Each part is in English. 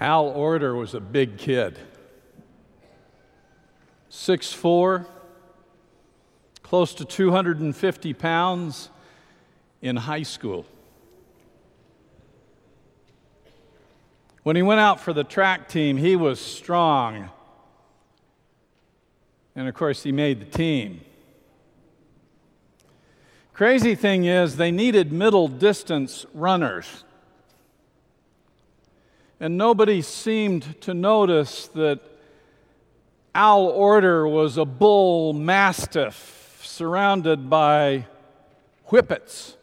Al Oerter was a big kid. 6'4, close to 250 pounds in high school. When he went out for the track team, he was strong. And of course, he made the team. Crazy thing is, they needed middle distance runners. And nobody seemed to notice that Al Oerter was a bull mastiff surrounded by whippets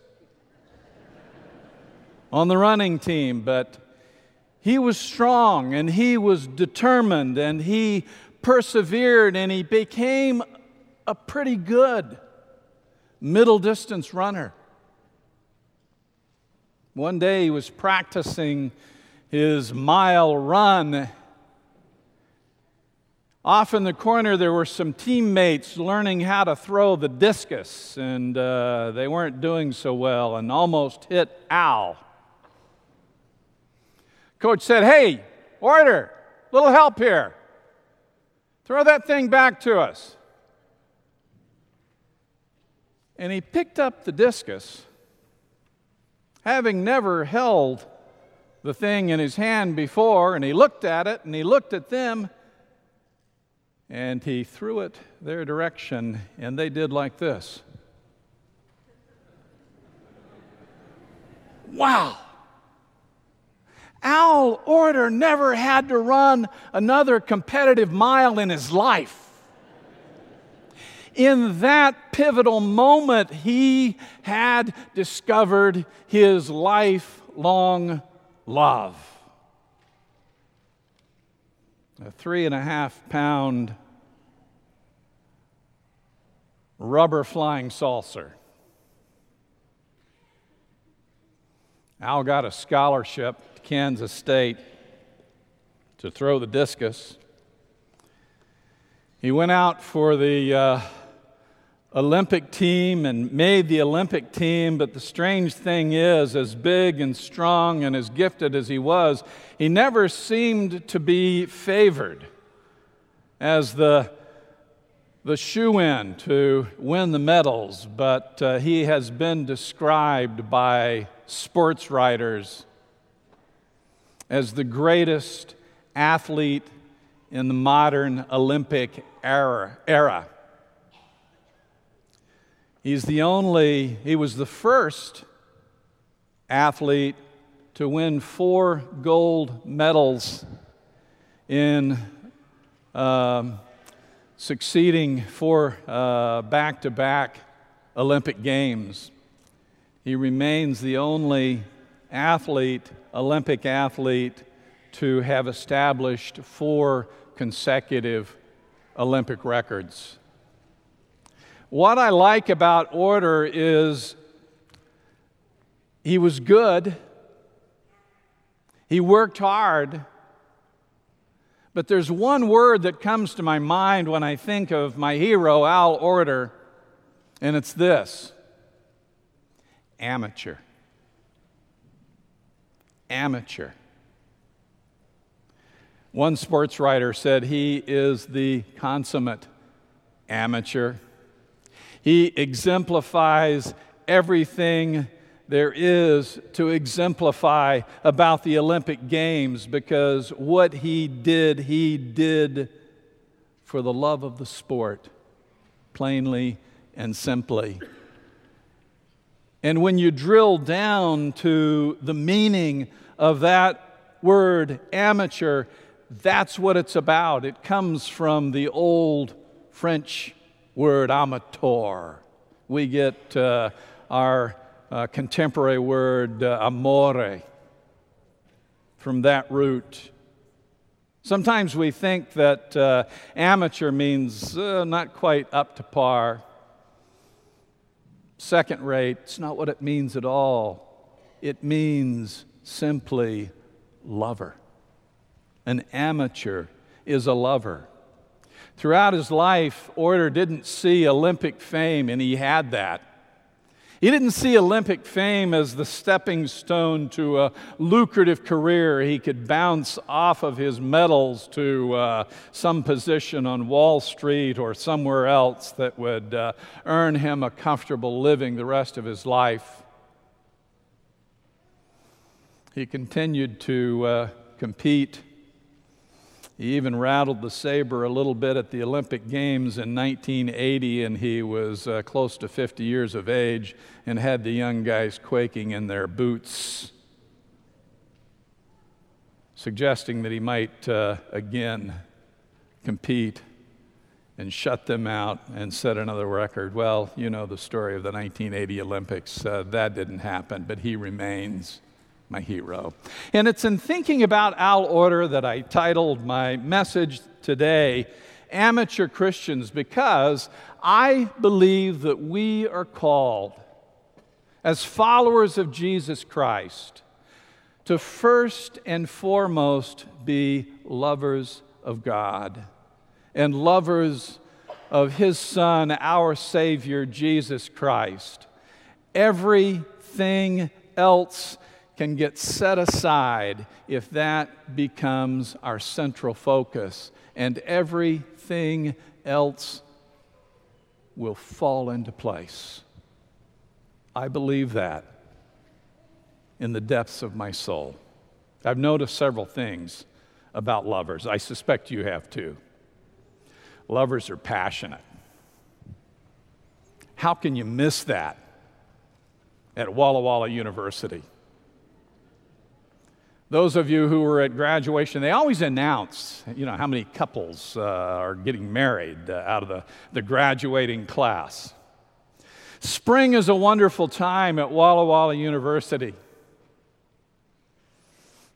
on the running team, but he was strong and he was determined and he persevered and he became a pretty good middle distance runner. One day he was practicing his mile run. Off in the corner, there were some teammates learning how to throw the discus, and uh, they weren't doing so well and almost hit Al. Coach said, Hey, Oerter, little help here. Throw that thing back to us. And he picked up the discus, having never held the thing in his hand before, and he looked at it and he looked at them and he threw it their direction, and they did like this. Wow! Al Oerter never had to run another competitive mile in his life. In that pivotal moment, he had discovered his lifelong love. A three and a half pound rubber flying saucer. Al got a scholarship to Kansas State to throw the discus. He went out for the uh, Olympic team and made the Olympic team, but the strange thing is, as big and strong and as gifted as he was, he never seemed to be favored as the, the shoe in to win the medals, but uh, he has been described by sports writers as the greatest athlete in the modern Olympic era. era. He's the only, he was the first athlete to win four gold medals in um, succeeding four back to back Olympic Games. He remains the only athlete, Olympic athlete, to have established four consecutive Olympic records. What I like about Oerter is he was good, he worked hard, but there's one word that comes to my mind when I think of my hero, Al Oerter, and it's this amateur. Amateur. One sports writer said he is the consummate amateur. He exemplifies everything there is to exemplify about the Olympic Games because what he did, he did for the love of the sport, plainly and simply. And when you drill down to the meaning of that word amateur, that's what it's about. It comes from the old French word amateur. We get uh, our uh, contemporary word uh, amore from that root. Sometimes we think that uh, amateur means uh, not quite up to par, second rate. It's not what it means at all. It means simply lover. An amateur is a lover. Throughout his life, Oerter didn't see Olympic fame, and he had that. He didn't see Olympic fame as the stepping stone to a lucrative career. He could bounce off of his medals to uh, some position on Wall Street or somewhere else that would uh, earn him a comfortable living the rest of his life. He continued to uh, compete he even rattled the saber a little bit at the Olympic Games in 1980, and he was uh, close to 50 years of age and had the young guys quaking in their boots, suggesting that he might uh, again compete and shut them out and set another record. Well, you know the story of the 1980 Olympics. Uh, that didn't happen, but he remains my hero. And it's in thinking about Al Oerter that I titled my message today, Amateur Christians, because I believe that we are called as followers of Jesus Christ to first and foremost be lovers of God and lovers of His Son, our Savior, Jesus Christ. Everything else can get set aside if that becomes our central focus, and everything else will fall into place. I believe that in the depths of my soul. I've noticed several things about lovers. I suspect you have too. Lovers are passionate. How can you miss that at Walla Walla University? Those of you who were at graduation, they always announce, you know, how many couples uh, are getting married uh, out of the, the graduating class. Spring is a wonderful time at Walla Walla University.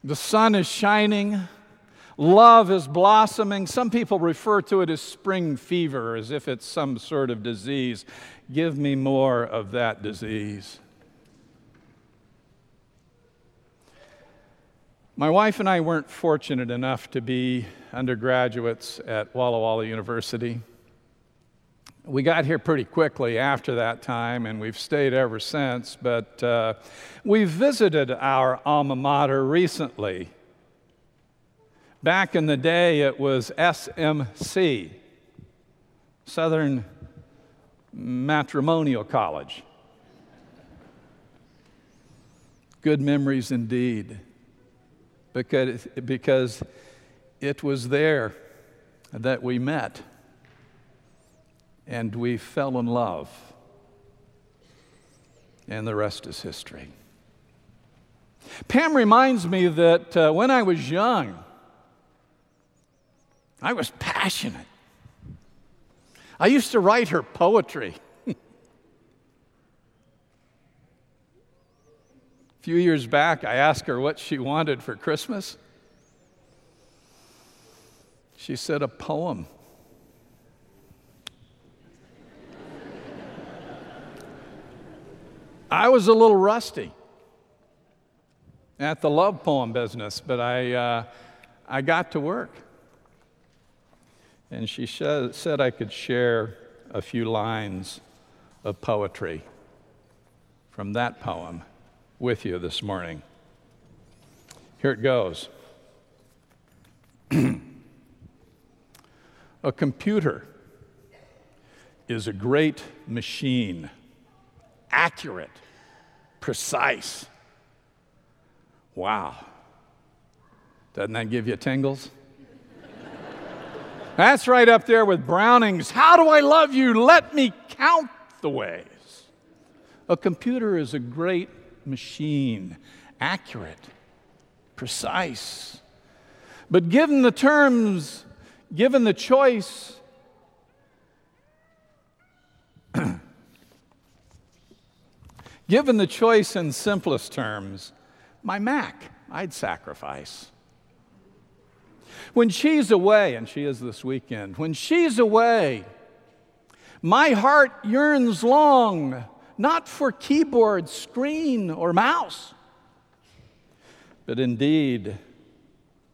The sun is shining, love is blossoming. Some people refer to it as spring fever, as if it's some sort of disease. Give me more of that disease. My wife and I weren't fortunate enough to be undergraduates at Walla Walla University. We got here pretty quickly after that time, and we've stayed ever since. But uh, we visited our alma mater recently. Back in the day, it was SMC, Southern Matrimonial College. Good memories indeed because, because it was there that we met and we fell in love. And the rest is history. Pam reminds me that uh, when I was young, I was passionate. I used to write her poetry. Few years back, I asked her what she wanted for Christmas. She said, a poem. I was a little rusty at the love poem business, but I, uh, I got to work. And she sh- said I could share a few lines of poetry from that poem with you this morning. Here it goes. a computer is a great machine, accurate, precise. Wow. Doesn't that give you tingles? That's right up there with Browning's How Do I Love You? Let Me Count the Ways. A computer is a great machine, accurate, precise. But given the terms, given the choice, given the choice in simplest terms, my Mac, I'd sacrifice. When she's away, and she is this weekend, when she's away, my heart yearns long not for keyboard, screen, or mouse, but indeed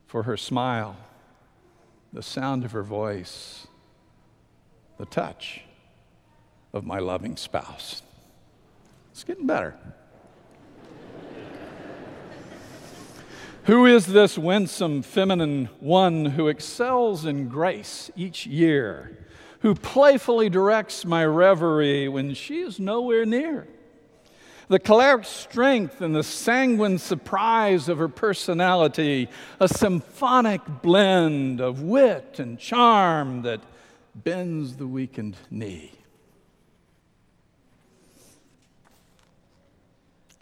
for her smile, the sound of her voice, the touch of my loving spouse. It's getting better. Who is this winsome feminine one who excels in grace each year, who playfully directs my reverie when she is nowhere near? The choleric strength and the sanguine surprise of her personality, a symphonic blend of wit and charm that bends the weakened knee.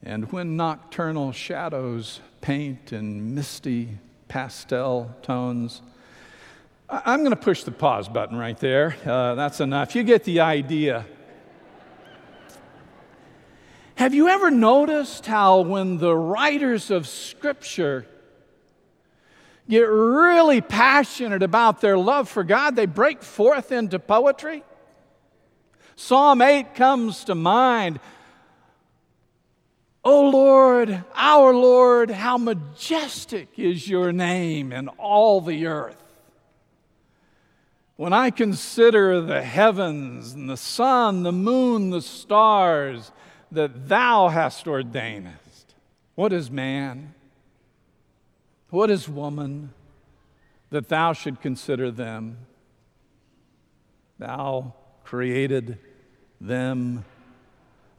And when nocturnal shadows paint in misty pastel tones, I'm going to push the pause button right there. Uh, that's enough. You get the idea. Have you ever noticed how, when the writers of Scripture get really passionate about their love for God, they break forth into poetry? Psalm 8 comes to mind. O Lord, our Lord, how majestic is your name in all the earth. When I consider the heavens and the sun, the moon, the stars that thou hast ordained, what is man? What is woman that thou should consider them? Thou created them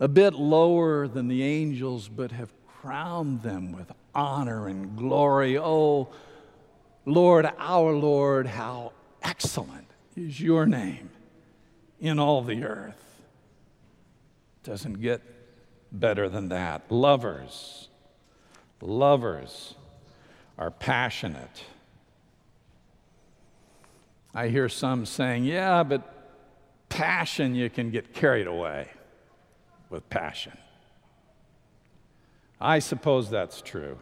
a bit lower than the angels, but have crowned them with honor and glory. Oh, Lord, our Lord, how excellent is your name in all the earth. Doesn't get better than that. Lovers, lovers are passionate. I hear some saying, yeah, but passion, you can get carried away with passion. I suppose that's true.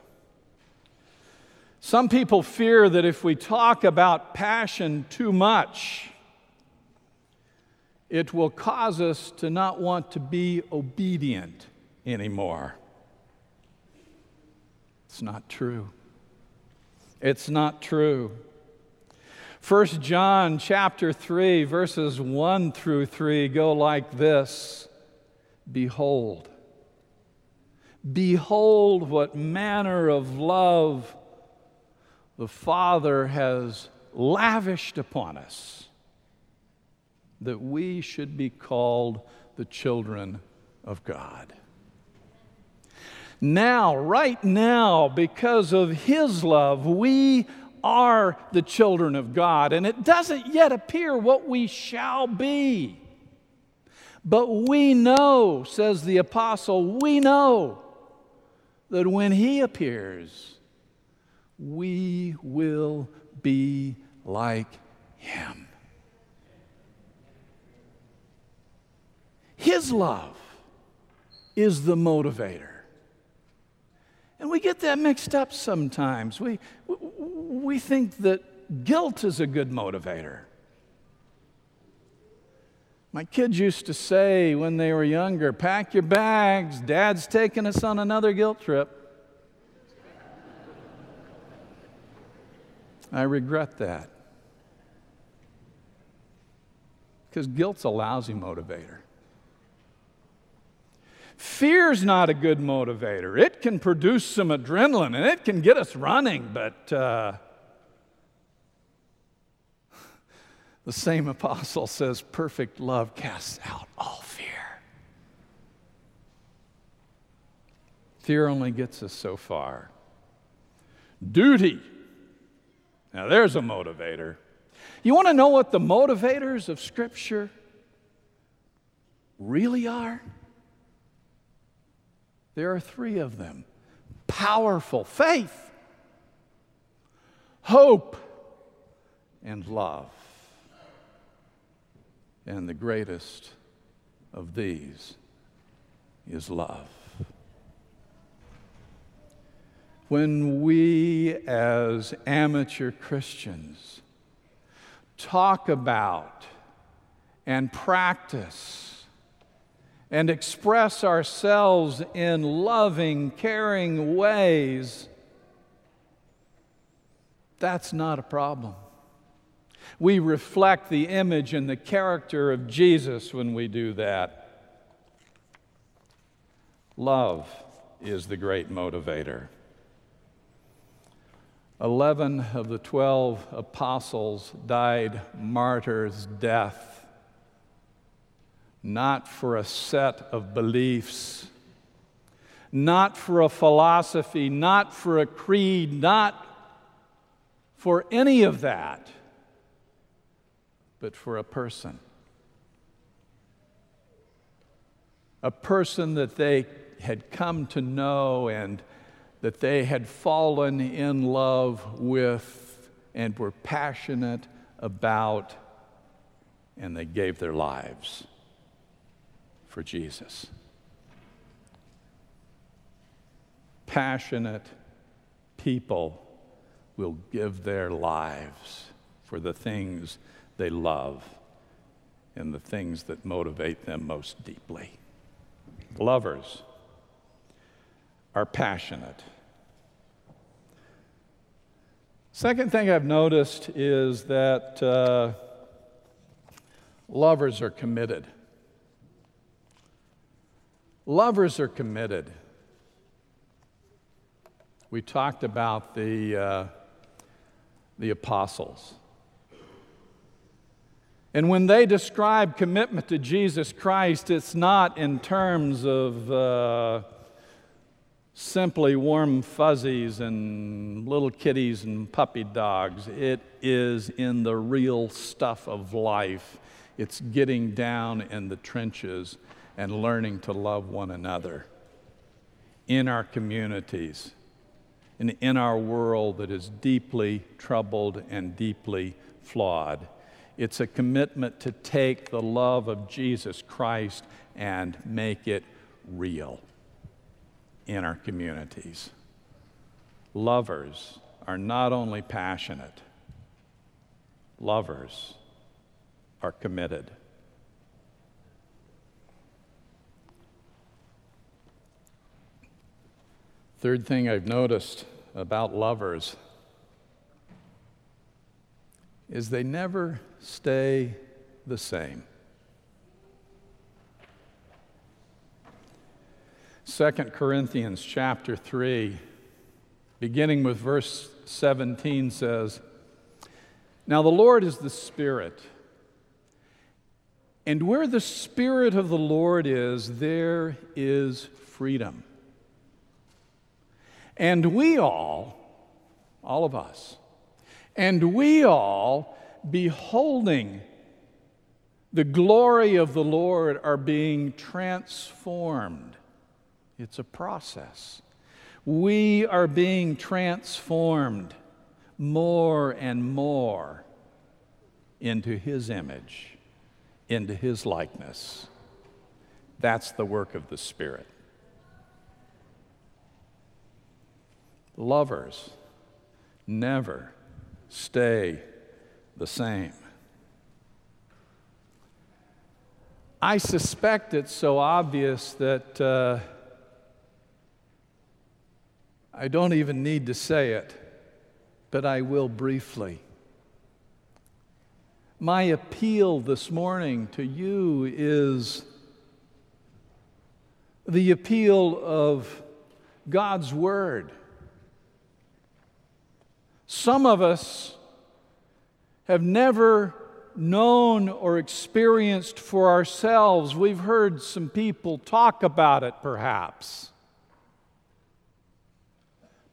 Some people fear that if we talk about passion too much, it will cause us to not want to be obedient anymore. It's not true. It's not true. 1 John chapter 3 verses 1 through 3 go like this. Behold, behold what manner of love the Father has lavished upon us that we should be called the children of God. Now, right now, because of His love, we are the children of God, and it doesn't yet appear what we shall be. But we know, says the apostle, we know that when he appears, we will be like him. His love is the motivator. And we get that mixed up sometimes. We, we think that guilt is a good motivator. My kids used to say when they were younger, pack your bags, dad's taking us on another guilt trip. I regret that. Because guilt's a lousy motivator. Fear's not a good motivator. It can produce some adrenaline and it can get us running, but uh, The same apostle says, perfect love casts out all fear. Fear only gets us so far. Duty. Now, there's a motivator. You want to know what the motivators of Scripture really are? There are three of them powerful faith, hope, and love. And the greatest of these is love. When we, as amateur Christians, talk about and practice and express ourselves in loving, caring ways, that's not a problem. We reflect the image and the character of Jesus when we do that. Love is the great motivator. Eleven of the twelve apostles died martyrs' death, not for a set of beliefs, not for a philosophy, not for a creed, not for any of that, but for a person. A person that they had come to know and that they had fallen in love with and were passionate about, and they gave their lives for Jesus. Passionate people will give their lives for the things they love and the things that motivate them most deeply. Lovers are passionate. Second thing I've noticed is that uh, lovers are committed. Lovers are committed. We talked about the, uh, the apostles. And when they describe commitment to Jesus Christ, it's not in terms of uh, simply warm fuzzies and little kitties and puppy dogs. It is in the real stuff of life. It's getting down in the trenches and learning to love one another in our communities and in our world that is deeply troubled and deeply flawed. It's a commitment to take the love of Jesus Christ and make it real in our communities. Lovers are not only passionate, lovers are committed. Third thing I've noticed about lovers is they never stay the same. 2 Corinthians chapter 3, beginning with verse 17, says, Now the Lord is the Spirit, and where the Spirit of the Lord is, there is freedom. And we all, all of us, and we all, beholding the glory of the Lord, are being transformed. It's a process. We are being transformed more and more into His image, into His likeness. That's the work of the Spirit. Lovers never stay the same. I suspect it's so obvious that uh, I don't even need to say it, but I will briefly. My appeal this morning to you is the appeal of God's Word. Some of us have never known or experienced for ourselves. We've heard some people talk about it, perhaps.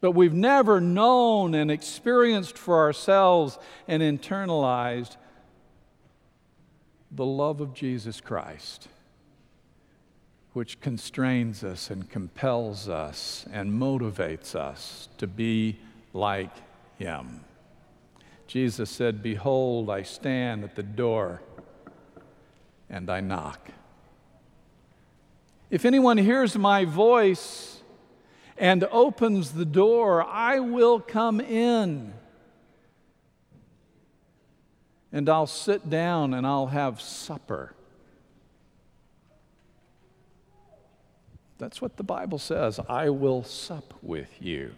But we've never known and experienced for ourselves and internalized the love of Jesus Christ, which constrains us and compels us and motivates us to be like him. Jesus said, Behold, I stand at the door and I knock. If anyone hears my voice and opens the door, I will come in and I'll sit down and I'll have supper. That's what the Bible says. I will sup with you.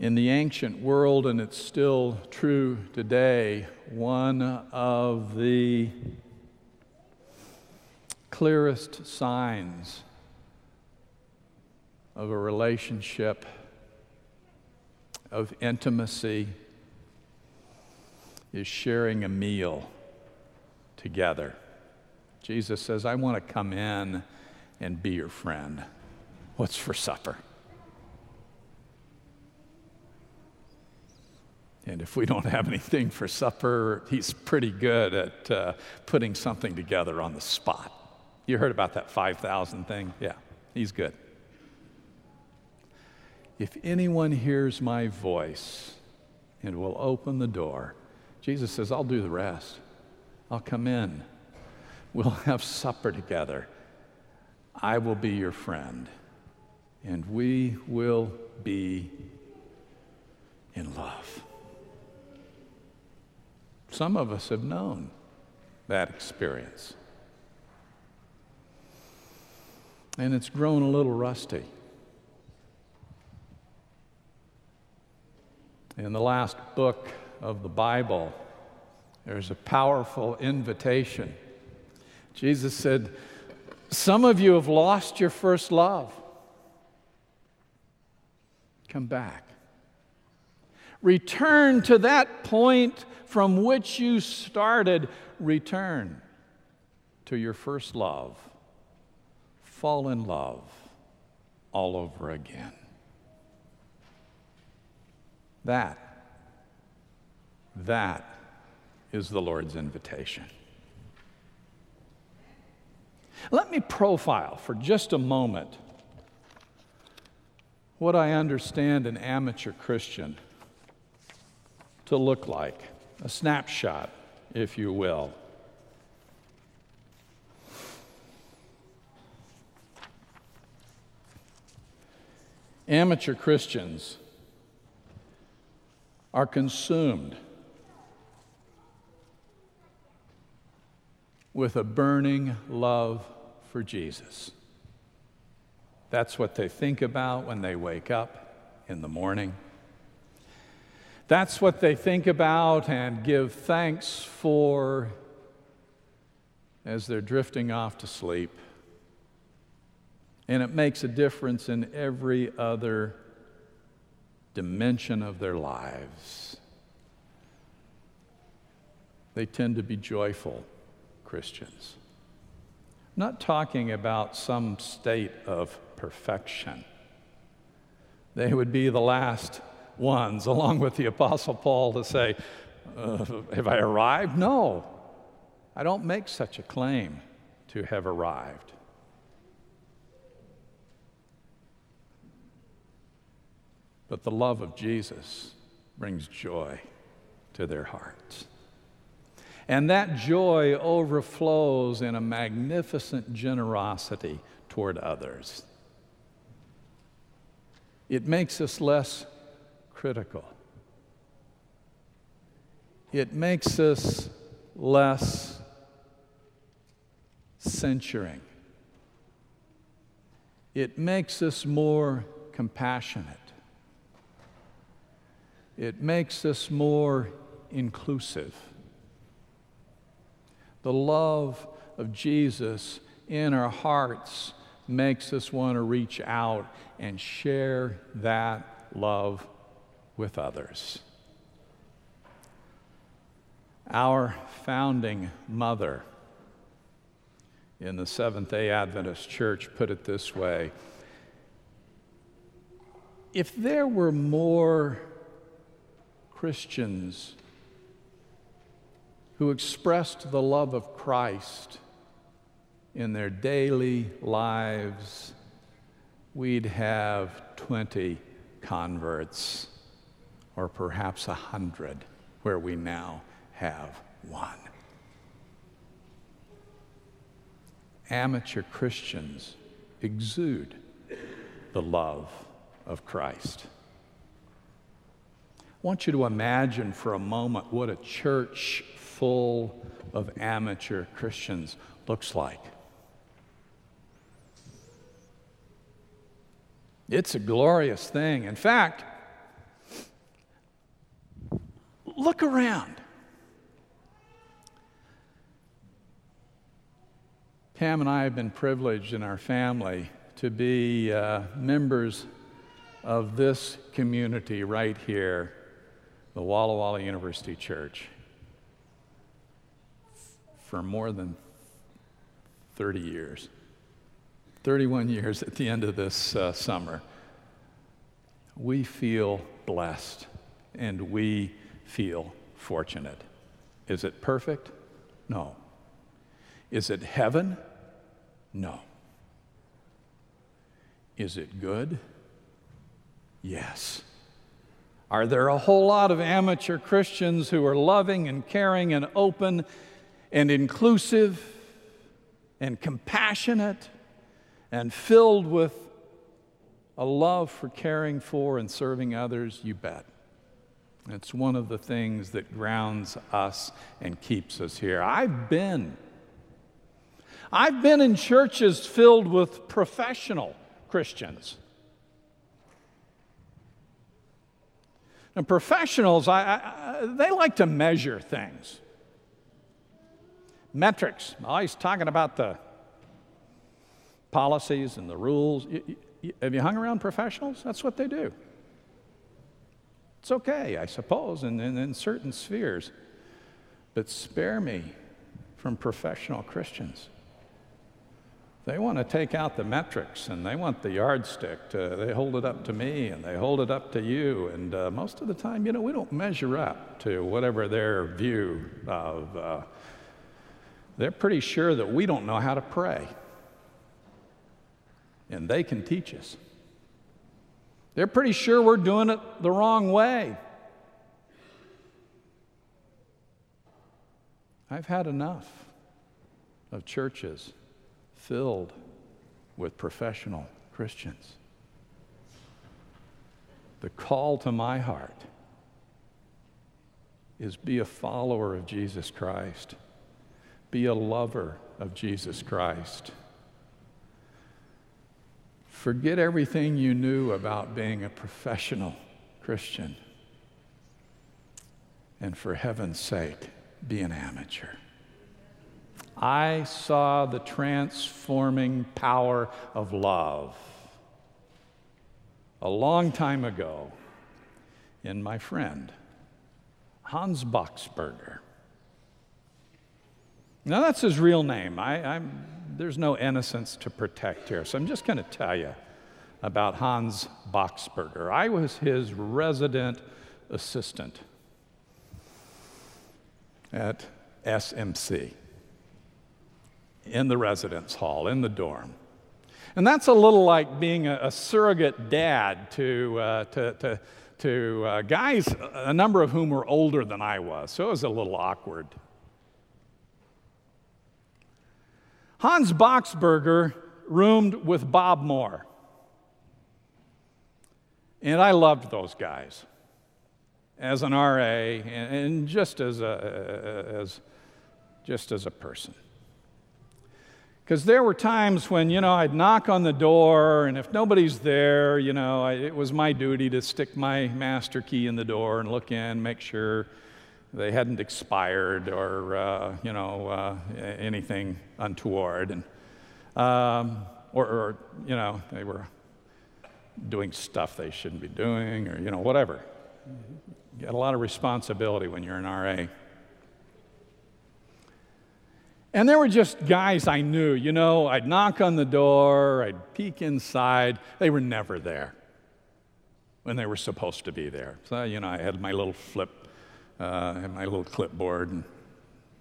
In the ancient world, and it's still true today, one of the clearest signs of a relationship of intimacy is sharing a meal together. Jesus says, I want to come in and be your friend. What's for supper? And if we don't have anything for supper, he's pretty good at uh, putting something together on the spot. You heard about that 5,000 thing? Yeah, he's good. If anyone hears my voice and will open the door, Jesus says, I'll do the rest. I'll come in. We'll have supper together. I will be your friend, and we will be in love. Some of us have known that experience. And it's grown a little rusty. In the last book of the Bible, there's a powerful invitation. Jesus said, Some of you have lost your first love. Come back. Return to that point from which you started. Return to your first love. Fall in love all over again. That, that is the Lord's invitation. Let me profile for just a moment what I understand an amateur Christian to look like, a snapshot, if you will. Amateur Christians are consumed with a burning love for Jesus. That's what they think about when they wake up in the morning. That's what they think about and give thanks for as they're drifting off to sleep. And it makes a difference in every other dimension of their lives. They tend to be joyful Christians. I'm not talking about some state of perfection. They would be the last ones, along with the Apostle Paul, to say, uh, Have I arrived? No, I don't make such a claim to have arrived. But the love of Jesus brings joy to their hearts. And that joy overflows in a magnificent generosity toward others. It makes us less critical. It makes us less censuring. It makes us more compassionate. It makes us more inclusive. The love of Jesus in our hearts makes us want to reach out and share that love with others. Our founding mother in the Seventh day Adventist Church put it this way If there were more Christians who expressed the love of Christ in their daily lives, we'd have 20 converts, or perhaps a hundred, where we now have one. Amateur Christians exude the love of Christ. I want you to imagine for a moment what a church full of amateur Christians looks like. It's a glorious thing. In fact, look around. Pam and I have been privileged in our family to be uh, members of this community right here, the Walla Walla University Church, for more than 30 years. 31 years at the end of this uh, summer. We feel blessed and we feel fortunate. Is it perfect? No. Is it heaven? No. Is it good? Yes. Are there a whole lot of amateur Christians who are loving and caring and open and inclusive and compassionate and filled with a love for caring for and serving others? You bet. It's one of the things that grounds us and keeps us here. I've been. I've been in churches filled with professional Christians. And professionals, I, I, they like to measure things. Metrics. He's talking about the policies and the rules. You, you, have you hung around professionals? That's what they do. It's okay, I suppose, in, in, in certain spheres. But spare me from professional Christians. They want to take out the metrics and they want the yardstick. To, they hold it up to me and they hold it up to you. And uh, most of the time, you know, we don't measure up to whatever their view of. Uh, they're pretty sure that we don't know how to pray. And they can teach us. They're pretty sure we're doing it the wrong way. I've had enough of churches filled with professional Christians. The call to my heart is be a follower of Jesus Christ, be a lover of Jesus Christ. Forget everything you knew about being a professional Christian. And for heaven's sake, be an amateur. I saw the transforming power of love a long time ago in my friend, Hans Boxberger. Now, that's his real name. I, there's no innocence to protect here, so I'm just going to tell you about Hans Boxberger. I was his resident assistant at SMC in the residence hall, in the dorm. And that's a little like being a, a surrogate dad to, uh, to, to, to uh, guys, a number of whom were older than I was. So it was a little awkward. Hans Boxberger roomed with Bob Moore. And I loved those guys as an RA and, and just, as a, as, just as a person. Because there were times when, you know, I'd knock on the door, and if nobody's there, you know, I, it was my duty to stick my master key in the door and look in, make sure they hadn't expired or, uh, you know, uh, anything untoward. And, um, or, or, you know, they were doing stuff they shouldn't be doing, or, you know, whatever. You got a lot of responsibility when you're an RA. And there were just guys I knew, you know, I'd knock on the door, I'd peek inside. They were never there when they were supposed to be there. So, you know, I had my little flip, uh, my little clipboard, and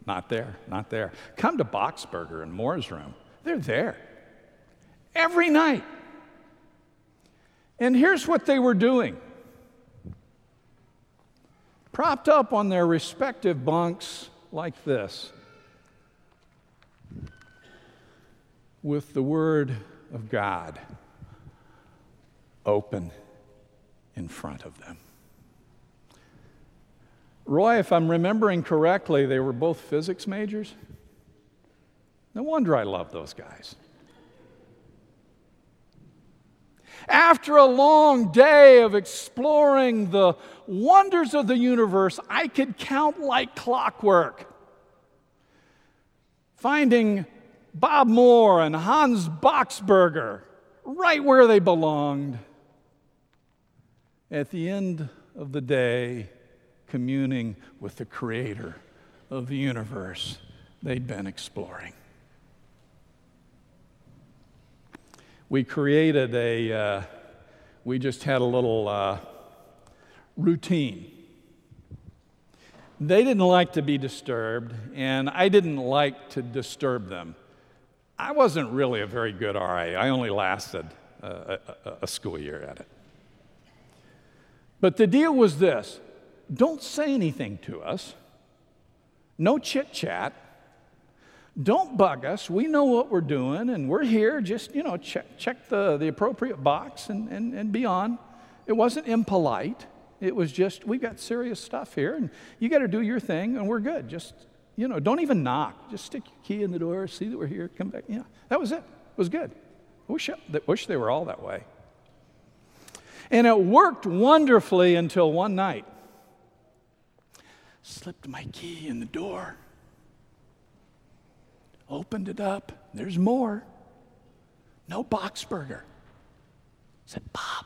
not there, not there. Come to Boxberger and Moore's room. They're there every night. And here's what they were doing propped up on their respective bunks like this with the Word of God open in front of them. Roy, if I'm remembering correctly, they were both physics majors. No wonder I love those guys. After a long day of exploring the wonders of the universe, I could count like clockwork, finding Bob Moore and Hans Boxberger right where they belonged. At the end of the day, communing with the creator of the universe they'd been exploring. We created a, uh, we just had a little uh, routine. They didn't like to be disturbed, and I didn't like to disturb them. I wasn't really a very good RA. I only lasted a, a, a school year at it. But the deal was this don't say anything to us, no chit chat. Don't bug us. We know what we're doing, and we're here. Just, you know, check, check the, the appropriate box and, and, and be on. It wasn't impolite. It was just, we've got serious stuff here, and you got to do your thing, and we're good. Just, you know, don't even knock. Just stick your key in the door, see that we're here, come back. Yeah, that was it. It was good. I wish, I wish they were all that way. And it worked wonderfully until one night. Slipped my key in the door, opened it up. There's Moore. No Boxberger. said, Bob,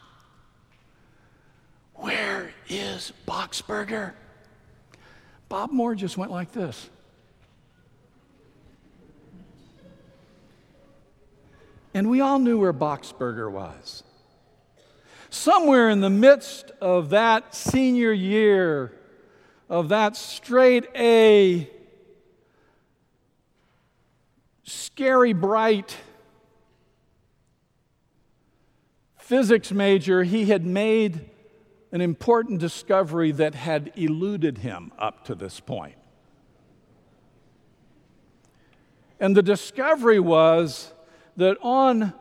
where is Boxberger? Bob Moore just went like this. And we all knew where Boxberger was. Somewhere in the midst of that senior year, of that straight A, scary bright physics major, he had made an important discovery that had eluded him up to this point. And the discovery was that on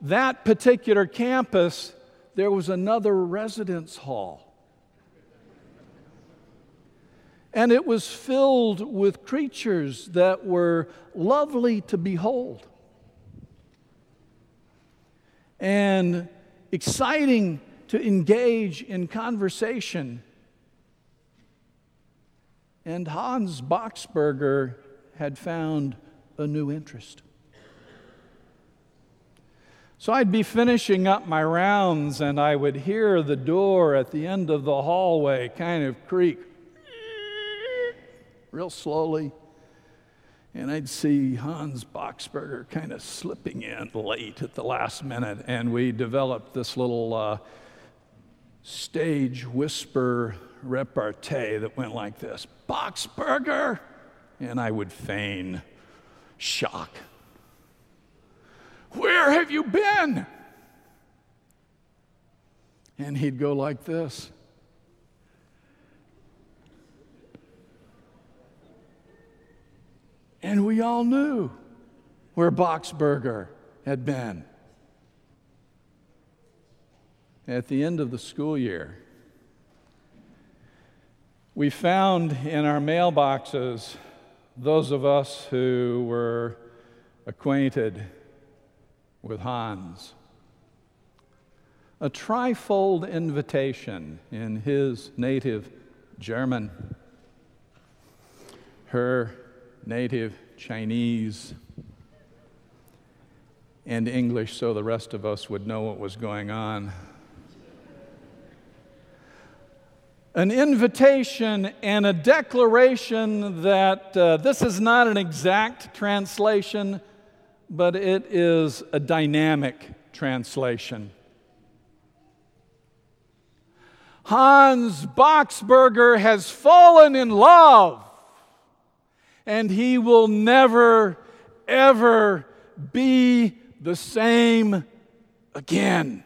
that particular campus, there was another residence hall. And it was filled with creatures that were lovely to behold and exciting to engage in conversation. And Hans Boxberger had found a new interest. So I'd be finishing up my rounds and I would hear the door at the end of the hallway kind of creak real slowly. And I'd see Hans Boxberger kind of slipping in late at the last minute. And we developed this little uh, stage whisper repartee that went like this Boxberger! And I would feign shock. Where have you been? And he'd go like this. And we all knew where Boxberger had been. At the end of the school year, we found in our mailboxes those of us who were acquainted with Hans. A trifold invitation in his native German, her native Chinese, and English so the rest of us would know what was going on. An invitation and a declaration that uh, this is not an exact translation but it is a dynamic translation. Hans Boxberger has fallen in love, and he will never, ever be the same again.